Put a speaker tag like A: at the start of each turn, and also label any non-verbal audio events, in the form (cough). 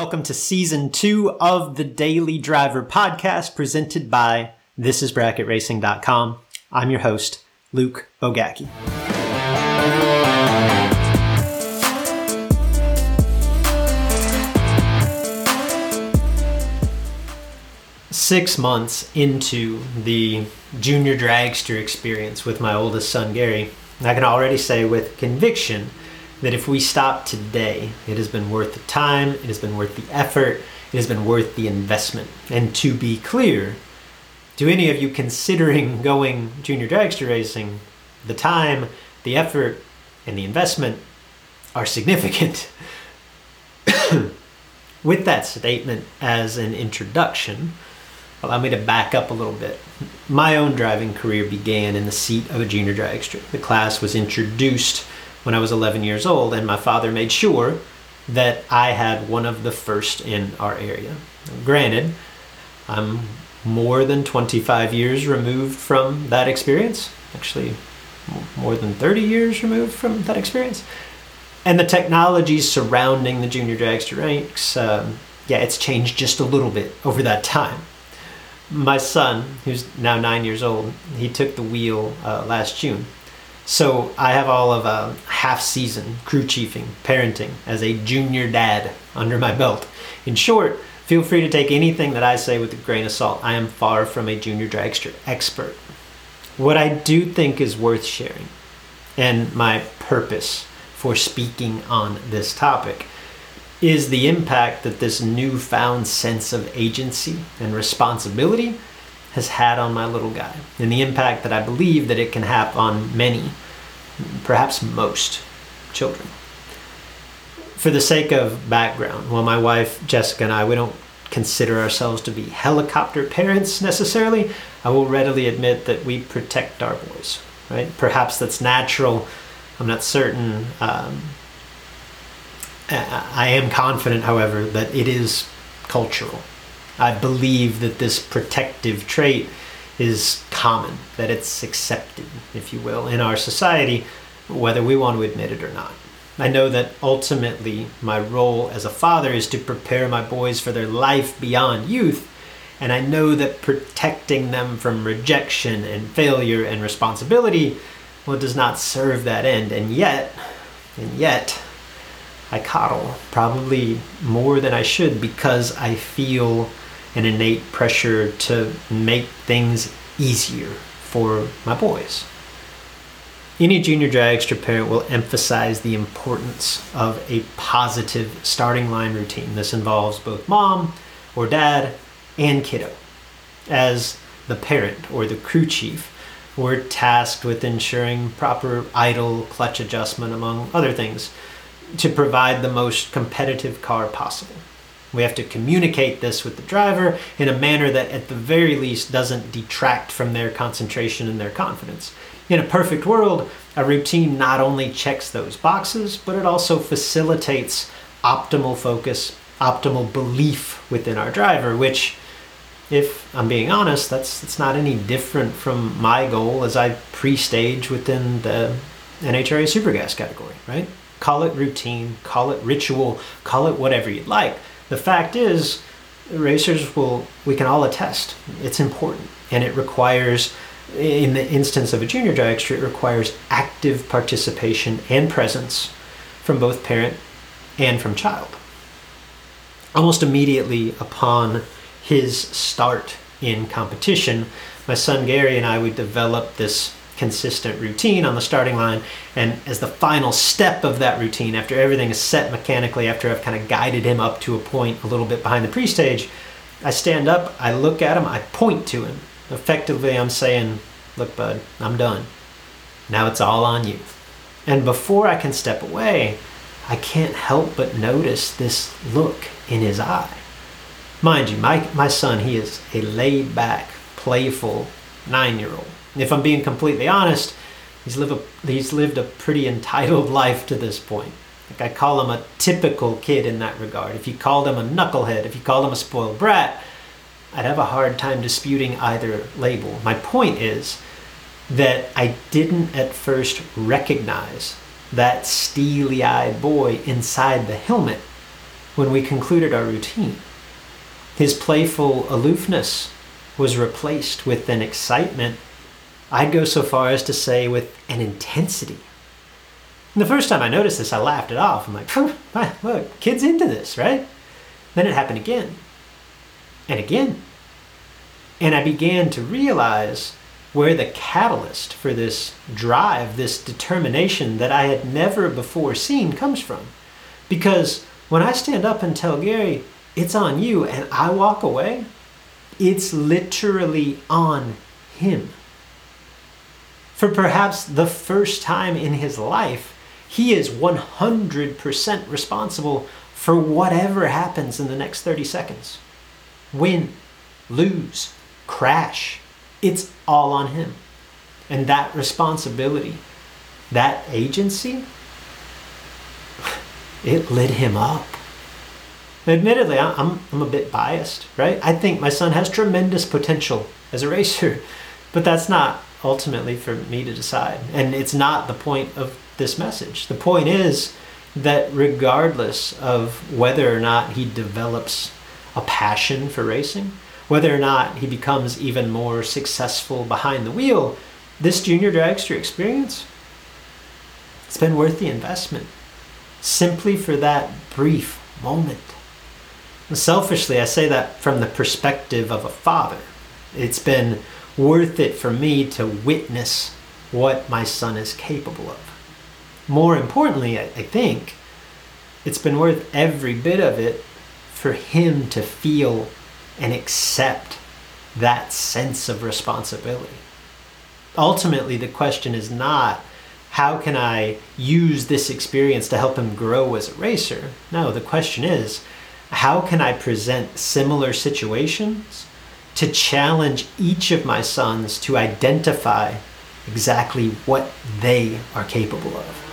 A: Welcome to season two of the Daily Driver podcast presented by thisisbracketracing.com. I'm your host, Luke Bogacki. Six months into the junior dragster experience with my oldest son, Gary, I can already say with conviction that if we stop today, it has been worth the time, it has been worth the effort, it has been worth the investment. And to be clear, to any of you considering (laughs) going junior dragster racing, the time, the effort, and the investment are significant. (laughs) With that statement as an introduction, allow me to back up a little bit. My own driving career began in the seat of a junior dragster. The class was introduced when I was 11 years old, and my father made sure that I had one of the first in our area. Granted, I'm more than 25 years removed from that experience, actually, more than 30 years removed from that experience. And the technologies surrounding the junior dragster ranks, um, yeah, it's changed just a little bit over that time. My son, who's now nine years old, he took the wheel uh, last June so I have all of a half season crew chiefing, parenting as a junior dad under my belt. In short, feel free to take anything that I say with a grain of salt. I am far from a junior dragster expert. What I do think is worth sharing, and my purpose for speaking on this topic, is the impact that this newfound sense of agency and responsibility has had on my little guy and the impact that I believe that it can have on many, perhaps most children. For the sake of background, well, my wife Jessica and I, we don't consider ourselves to be helicopter parents necessarily. I will readily admit that we protect our boys, right? Perhaps that's natural. I'm not certain. Um, I am confident, however, that it is cultural I believe that this protective trait is common, that it's accepted, if you will, in our society, whether we want to admit it or not. I know that ultimately my role as a father is to prepare my boys for their life beyond youth, and I know that protecting them from rejection and failure and responsibility well does not serve that end. And yet, and yet, I coddle probably more than I should because I feel an innate pressure to make things easier for my boys. Any junior dragster parent will emphasize the importance of a positive starting line routine. This involves both mom or dad and kiddo. As the parent or the crew chief, we're tasked with ensuring proper idle clutch adjustment, among other things, to provide the most competitive car possible. We have to communicate this with the driver in a manner that, at the very least, doesn't detract from their concentration and their confidence. In a perfect world, a routine not only checks those boxes, but it also facilitates optimal focus, optimal belief within our driver, which, if I'm being honest, that's, that's not any different from my goal as I pre stage within the NHRA Supergas category, right? Call it routine, call it ritual, call it whatever you'd like the fact is, racers will, we can all attest, it's important. And it requires, in the instance of a junior dragster, it requires active participation and presence from both parent and from child. Almost immediately upon his start in competition, my son Gary and I would develop this consistent routine on the starting line. And as the final step of that routine, after everything is set mechanically, after I've kind of guided him up to a point a little bit behind the pre stage, I stand up, I look at him, I point to him. Effectively, I'm saying, Look, bud, I'm done. Now it's all on you. And before I can step away, I can't help but notice this look in his eye. Mind you, my, my son, he is a laid back, playful nine year old if I'm being completely honest, he's lived a, he's lived a pretty entitled (laughs) life to this point. Like I call him a typical kid in that regard. If you called him a knucklehead, if you called him a spoiled brat, I'd have a hard time disputing either label. My point is that I didn't at first recognize that steely eyed boy inside the helmet when we concluded our routine. His playful aloofness was replaced with an excitement, I'd go so far as to say with an intensity. And the first time I noticed this, I laughed it off. I'm like, look, kid's into this, right? Then it happened again and again. And I began to realize where the catalyst for this drive, this determination that I had never before seen comes from. Because when I stand up and tell Gary, it's on you, and I walk away, it's literally on him. For perhaps the first time in his life, he is 100% responsible for whatever happens in the next 30 seconds. Win, lose, crash, it's all on him. And that responsibility, that agency, (sighs) it lit him up. Admittedly, I'm, I'm a bit biased, right? I think my son has tremendous potential as a racer, (laughs) but that's not ultimately for me to decide. And it's not the point of this message. The point is that regardless of whether or not he develops a passion for racing, whether or not he becomes even more successful behind the wheel, this junior dragster experience, it's been worth the investment simply for that brief moment. Selfishly, I say that from the perspective of a father. It's been worth it for me to witness what my son is capable of. More importantly, I, think, it's been worth every bit of it for him to feel and accept that sense of responsibility. Ultimately, the question is not how can I use this experience to help him grow as a racer? No, the question is how can I present similar situations to challenge each of my sons to identify exactly what they are capable of?